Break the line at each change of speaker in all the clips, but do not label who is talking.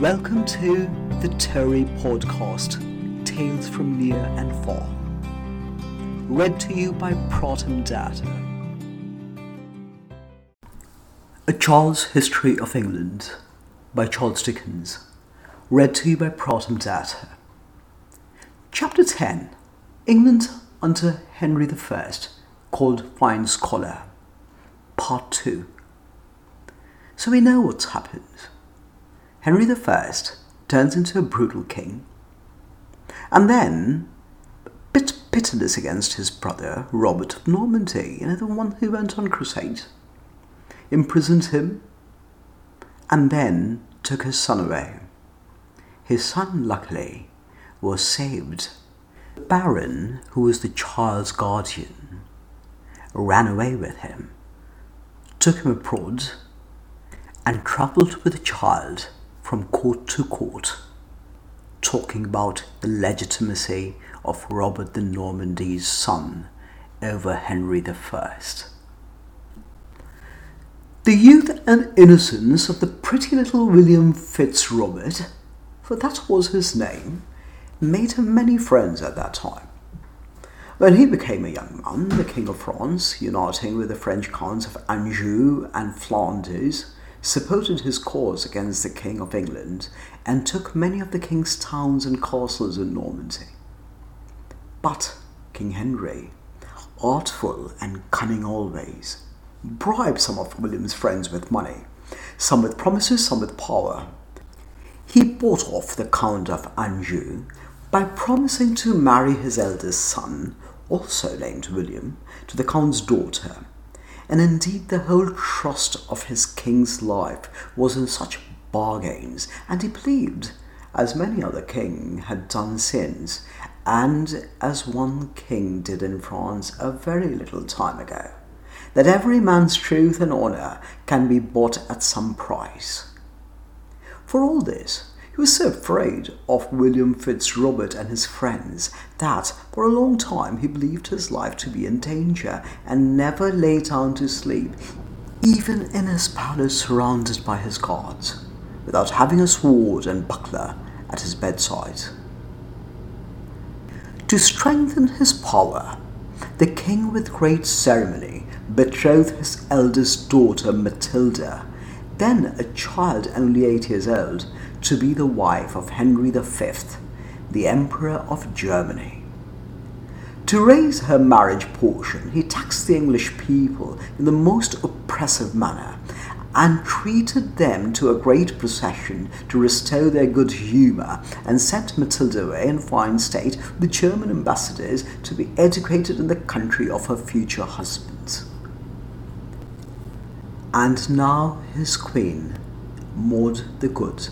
Welcome to the Terry Podcast Tales from Near and Far. Read to you by Proton Data. A Child's History of England by Charles Dickens. Read to you by Proton Data. Chapter 10 England under Henry I, called Fine Scholar. Part 2 So we know what's happened. Henry I turns into a brutal king, and then, bit pitiless against his brother Robert of Normandy, you know, the one who went on crusade, imprisoned him, and then took his son away. His son, luckily, was saved. The Baron, who was the child's guardian, ran away with him, took him abroad, and travelled with the child from court to court, talking about the legitimacy of Robert de Normandy's son over Henry I. The youth and innocence of the pretty little William Fitz-Robert, for that was his name, made him many friends at that time. When he became a young man, the King of France, uniting with the French counts of Anjou and Flanders, supported his cause against the King of England and took many of the king's towns and castles in Normandy. But King Henry, artful and cunning always, bribed some of William's friends with money, some with promises, some with power. He bought off the Count of Anjou by promising to marry his eldest son, also named William, to the Count's daughter and indeed the whole trust of his king's life was in such bargains, and he believed, as many other king had done since, and as one king did in France a very little time ago, that every man's truth and honour can be bought at some price. For all this, he was so afraid of William Fitz-Robert and his friends that for a long time he believed his life to be in danger and never lay down to sleep, even in his palace surrounded by his guards, without having a sword and buckler at his bedside. To strengthen his power, the king with great ceremony betrothed his eldest daughter Matilda, then a child only eight years old, to be the wife of Henry V, the Emperor of Germany. To raise her marriage portion, he taxed the English people in the most oppressive manner and treated them to a great procession to restore their good humour and sent Matilda away in fine state with German ambassadors to be educated in the country of her future husband. And now his queen, Maud the Good,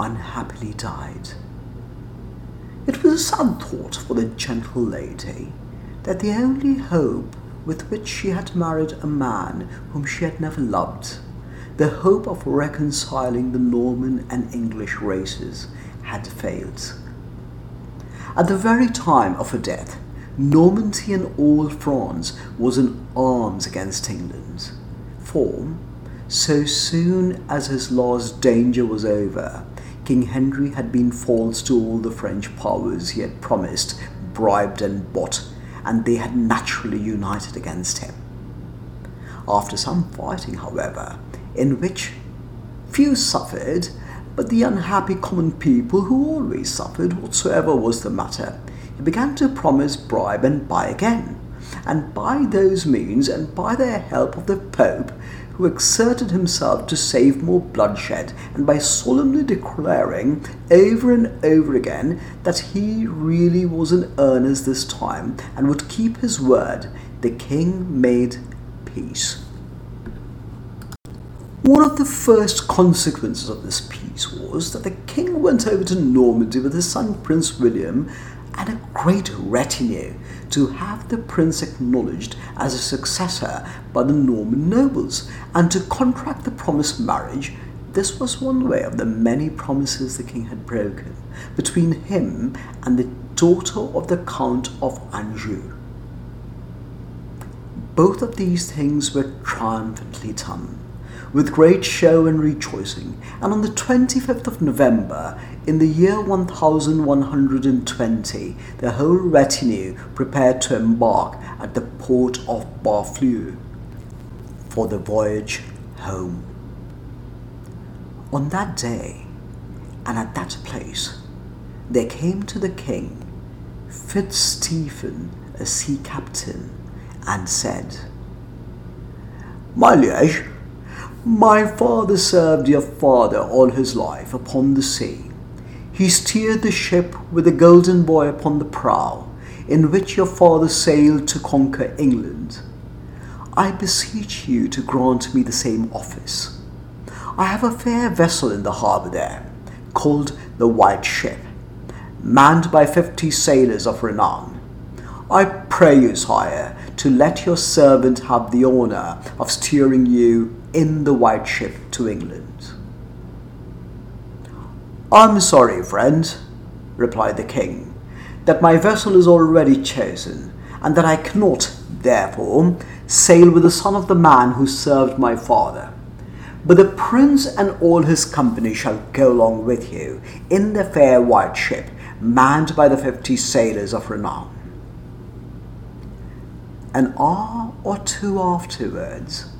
unhappily died. It was a sad thought for the gentle lady that the only hope with which she had married a man whom she had never loved, the hope of reconciling the Norman and English races, had failed. At the very time of her death, Normandy and all France was in arms against England. For, so soon as his last danger was over, King Henry had been false to all the French powers he had promised, bribed, and bought, and they had naturally united against him. After some fighting, however, in which few suffered, but the unhappy common people who always suffered whatsoever was the matter, he began to promise, bribe, and buy again. And by those means, and by the help of the Pope, who exerted himself to save more bloodshed, and by solemnly declaring over and over again that he really was in earnest this time and would keep his word, the king made peace. One of the first consequences of this peace was that the king went over to Normandy with his son Prince William and a great retinue to have the prince acknowledged as a successor by the Norman nobles and to contract the promised marriage. This was one way of the many promises the king had broken between him and the daughter of the Count of Anjou. Both of these things were triumphantly done, with great show and rejoicing, and on the 25th of November, in the year 1120, the whole retinue prepared to embark at the port of Barfleur for the voyage home. On that day, and at that place, there came to the king Fitzstephen, a sea captain, and said, My liege, my father served your father all his life upon the sea. He steered the ship with the golden boy upon the prow, in which your father sailed to conquer England. I beseech you to grant me the same office. I have a fair vessel in the harbour there, called the White Ship, manned by fifty sailors of renown. I pray you, sire, to let your servant have the honour of steering you in the White Ship to England. I'm sorry, friend, replied the king, that my vessel is already chosen, and that I cannot, therefore, sail with the son of the man who served my father. But the prince and all his company shall go along with you in the fair white ship, manned by the fifty sailors of renown. An hour or two afterwards,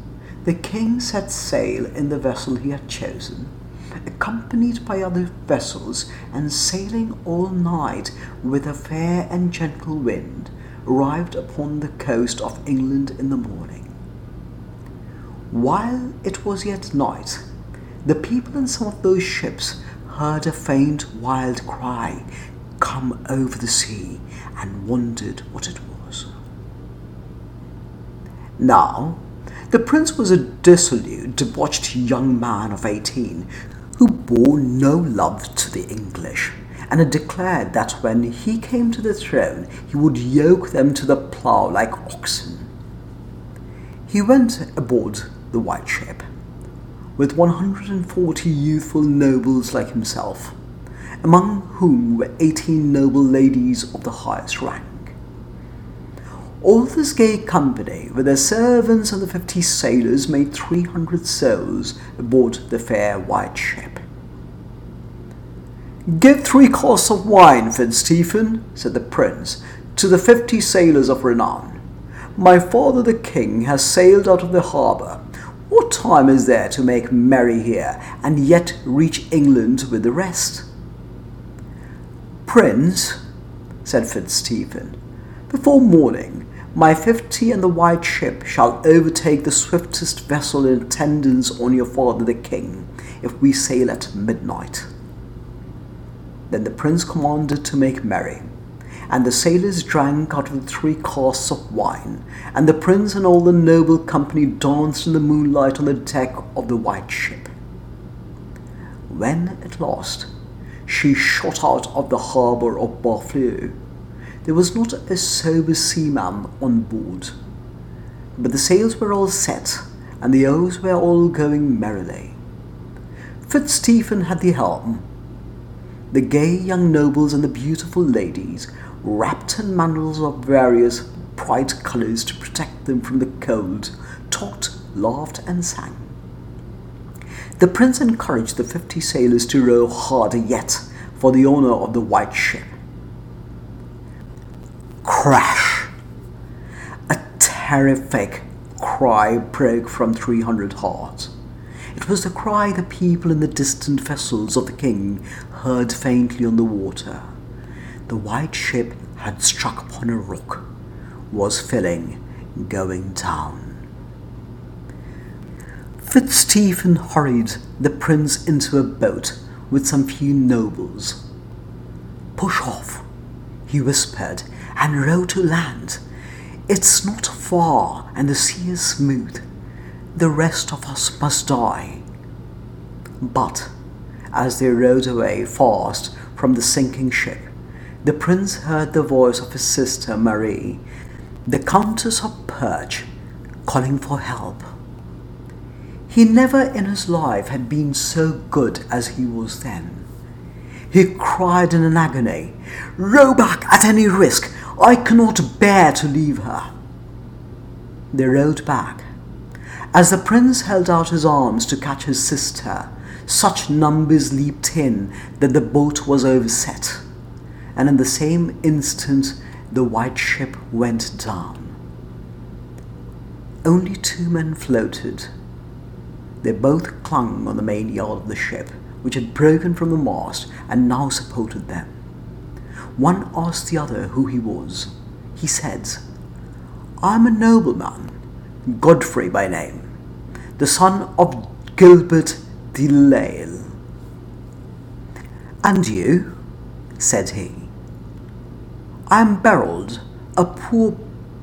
the king set sail in the vessel he had chosen, accompanied by other vessels, and sailing all night with a fair and gentle wind, arrived upon the coast of England in the morning. While it was yet night, the people in some of those ships heard a faint wild cry come over the sea and wondered what it was. Now, the prince was a dissolute, debauched young man of eighteen who bore no love to the English and had declared that when he came to the throne he would yoke them to the plough like oxen. He went aboard the white ship with 140 youthful nobles like himself, among whom were 18 noble ladies of the highest rank. All this gay company, with their servants and the fifty sailors, made three hundred souls aboard the fair white ship. Give three casks of wine, Fitzstephen, said the prince, to the fifty sailors of renown. My father the king has sailed out of the harbour. What time is there to make merry here, and yet reach England with the rest? Prince, said Fitzstephen, before morning my fifty and the white ship shall overtake the swiftest vessel in attendance on your father the king, if we sail at midnight. Then the prince commanded to make merry, and the sailors drank out of the three casks of wine, and the prince and all the noble company danced in the moonlight on the deck of the white ship. When at last she shot out of the harbour of Barfleur, there was not a sober seaman on board, but the sails were all set, and the oars were all going merrily. Fitzstephen had the helm. The gay young nobles and the beautiful ladies, wrapped in mantles of various bright colours to protect them from the cold, talked, laughed, and sang. The prince encouraged the fifty sailors to row harder yet for the honour of the white ship. Crash! A terrific cry broke from 300 hearts. It was the cry the people in the distant vessels of the king heard faintly on the water. The white ship had struck upon a rock, was filling, going down. Fitzstephen hurried the prince into a boat with some few nobles. Push off, he whispered, and row to land. It's not far, and the sea is smooth. The rest of us must die. But as they rowed away fast from the sinking ship, the prince heard the voice of his sister Marie, the Countess of Perche, calling for help. He never in his life had been so good as he was then. He cried in an agony, Row back at any risk! I cannot bear to leave her. They rowed back, As the prince held out his arms to catch his sister, such numbers leaped in that the boat was overset, and in the same instant the white ship went down. Only two men floated. They both clung on the main yard of the ship, which had broken from the mast and now supported them. One asked the other who he was. He said, I am a nobleman, Godfrey by name, the son of Gilbert de Lisle. And you? said he. I am Berold, a poor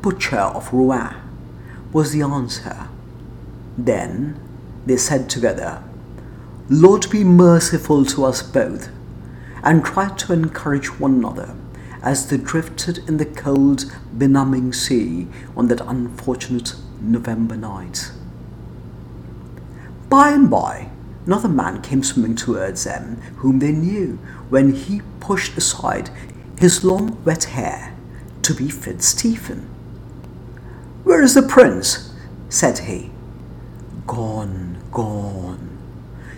butcher of Rouen, was the answer. Then they said together, Lord be merciful to us both, and tried to encourage one another as they drifted in the cold, benumbing sea on that unfortunate November night. By and by, another man came swimming towards them, whom they knew, when he pushed aside his long wet hair to be Fitz Stephen. Where is the prince? said he. Gone, gone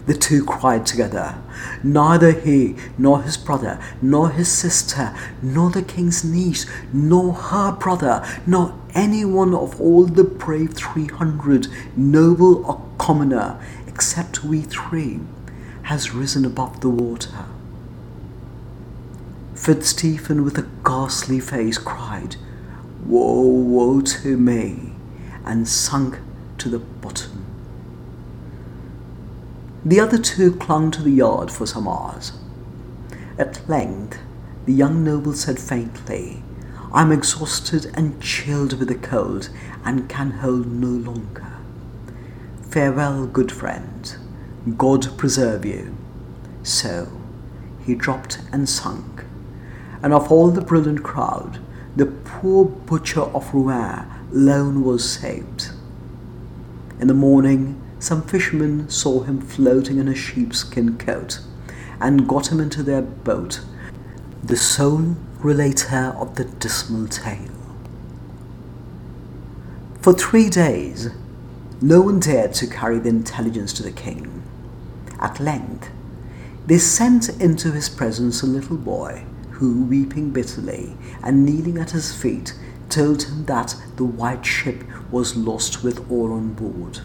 the two cried together. Neither he, nor his brother, nor his sister, nor the king's niece, nor her brother, nor any one of all the brave three hundred, noble or commoner, except we three, has risen above the water. Fitzstephen, with a ghastly face, cried, Woe, woe to me, and sunk to the bottom. The other two clung to the yard for some hours. At length, the young noble said faintly, I am exhausted and chilled with the cold, and can hold no longer. Farewell, good friend. God preserve you. So he dropped and sunk, and of all the brilliant crowd, the poor butcher of Rouen alone was saved. In the morning, some fishermen saw him floating in a sheepskin coat and got him into their boat, the sole relator of the dismal tale. For three days, no one dared to carry the intelligence to the king. At length, they sent into his presence a little boy who, weeping bitterly and kneeling at his feet, told him that the white ship was lost with all on board.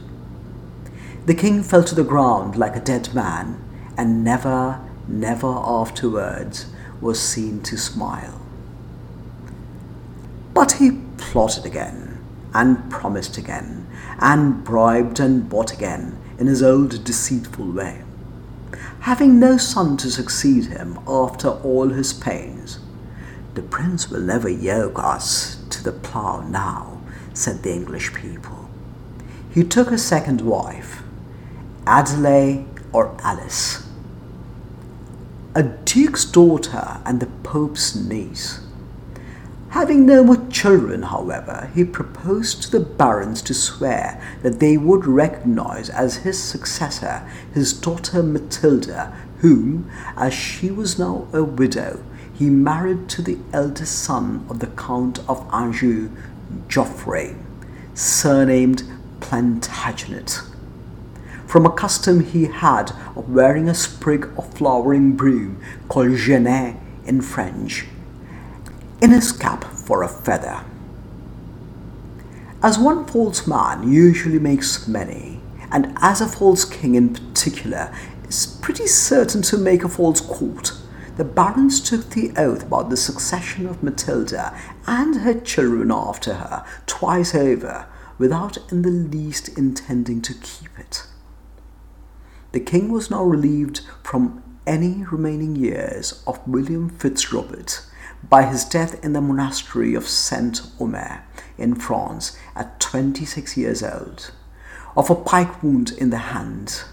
The king fell to the ground like a dead man, and never, never afterwards was seen to smile. But he plotted again, and promised again, and bribed and bought again in his old deceitful way. Having no son to succeed him after all his pains, the prince will never yoke us to the plough now, said the English people. He took a second wife, Adelaide or Alice. A duke's daughter and the pope's niece. Having no more children, however, he proposed to the barons to swear that they would recognize as his successor his daughter Matilda, whom, as she was now a widow, he married to the eldest son of the Count of Anjou, Geoffrey, surnamed Plantagenet from a custom he had of wearing a sprig of flowering broom called genêt in French, in his cap for a feather. As one false man usually makes many, and as a false king in particular is pretty certain to make a false court, the barons took the oath about the succession of Matilda and her children after her twice over, without in the least intending to keep it. The king was now relieved from any remaining years of William Fitzrobert by his death in the monastery of Saint Omer in France at 26 years old, of a pike wound in the hand.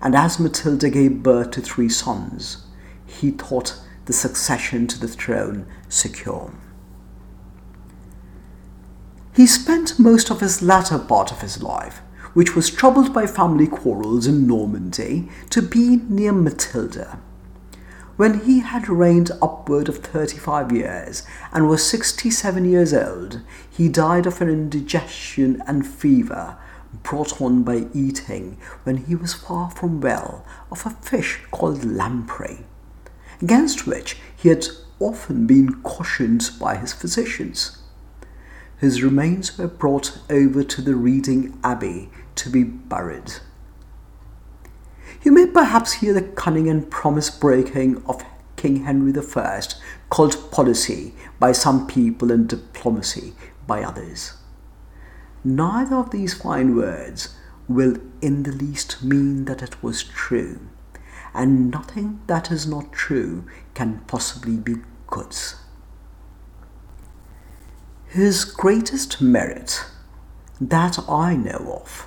And as Matilda gave birth to three sons, he thought the succession to the throne secure. He spent most of his latter part of his life which was troubled by family quarrels in Normandy, to be near Matilda. When he had reigned upward of thirty five years and was sixty seven years old, he died of an indigestion and fever brought on by eating, when he was far from well, of a fish called lamprey, against which he had often been cautioned by his physicians. His remains were brought over to the Reading Abbey to be buried. You may perhaps hear the cunning and promise breaking of King Henry I, called policy by some people and diplomacy by others. Neither of these fine words will in the least mean that it was true, and nothing that is not true can possibly be good. His greatest merit, that I know of,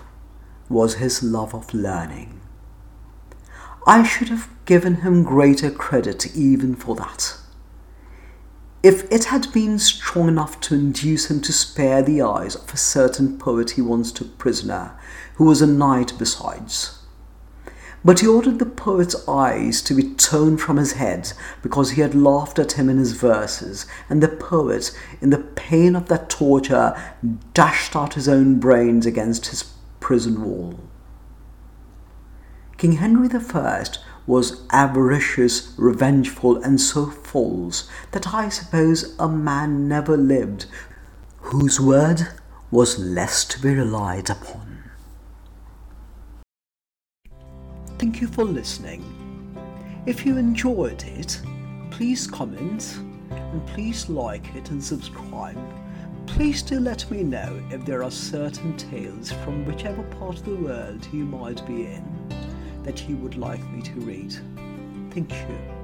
was his love of learning. I should have given him greater credit even for that. If it had been strong enough to induce him to spare the eyes of a certain poet he once took prisoner, who was a knight besides. But he ordered the poet's eyes to be torn from his head because he had laughed at him in his verses, and the poet, in the pain of that torture, dashed out his own brains against his prison wall. King Henry I was avaricious, revengeful, and so false that I suppose a man never lived whose word was less to be relied upon. Thank you for listening. If you enjoyed it, please comment and please like it and subscribe. Please do let me know if there are certain tales from whichever part of the world you might be in that you would like me to read. Thank you.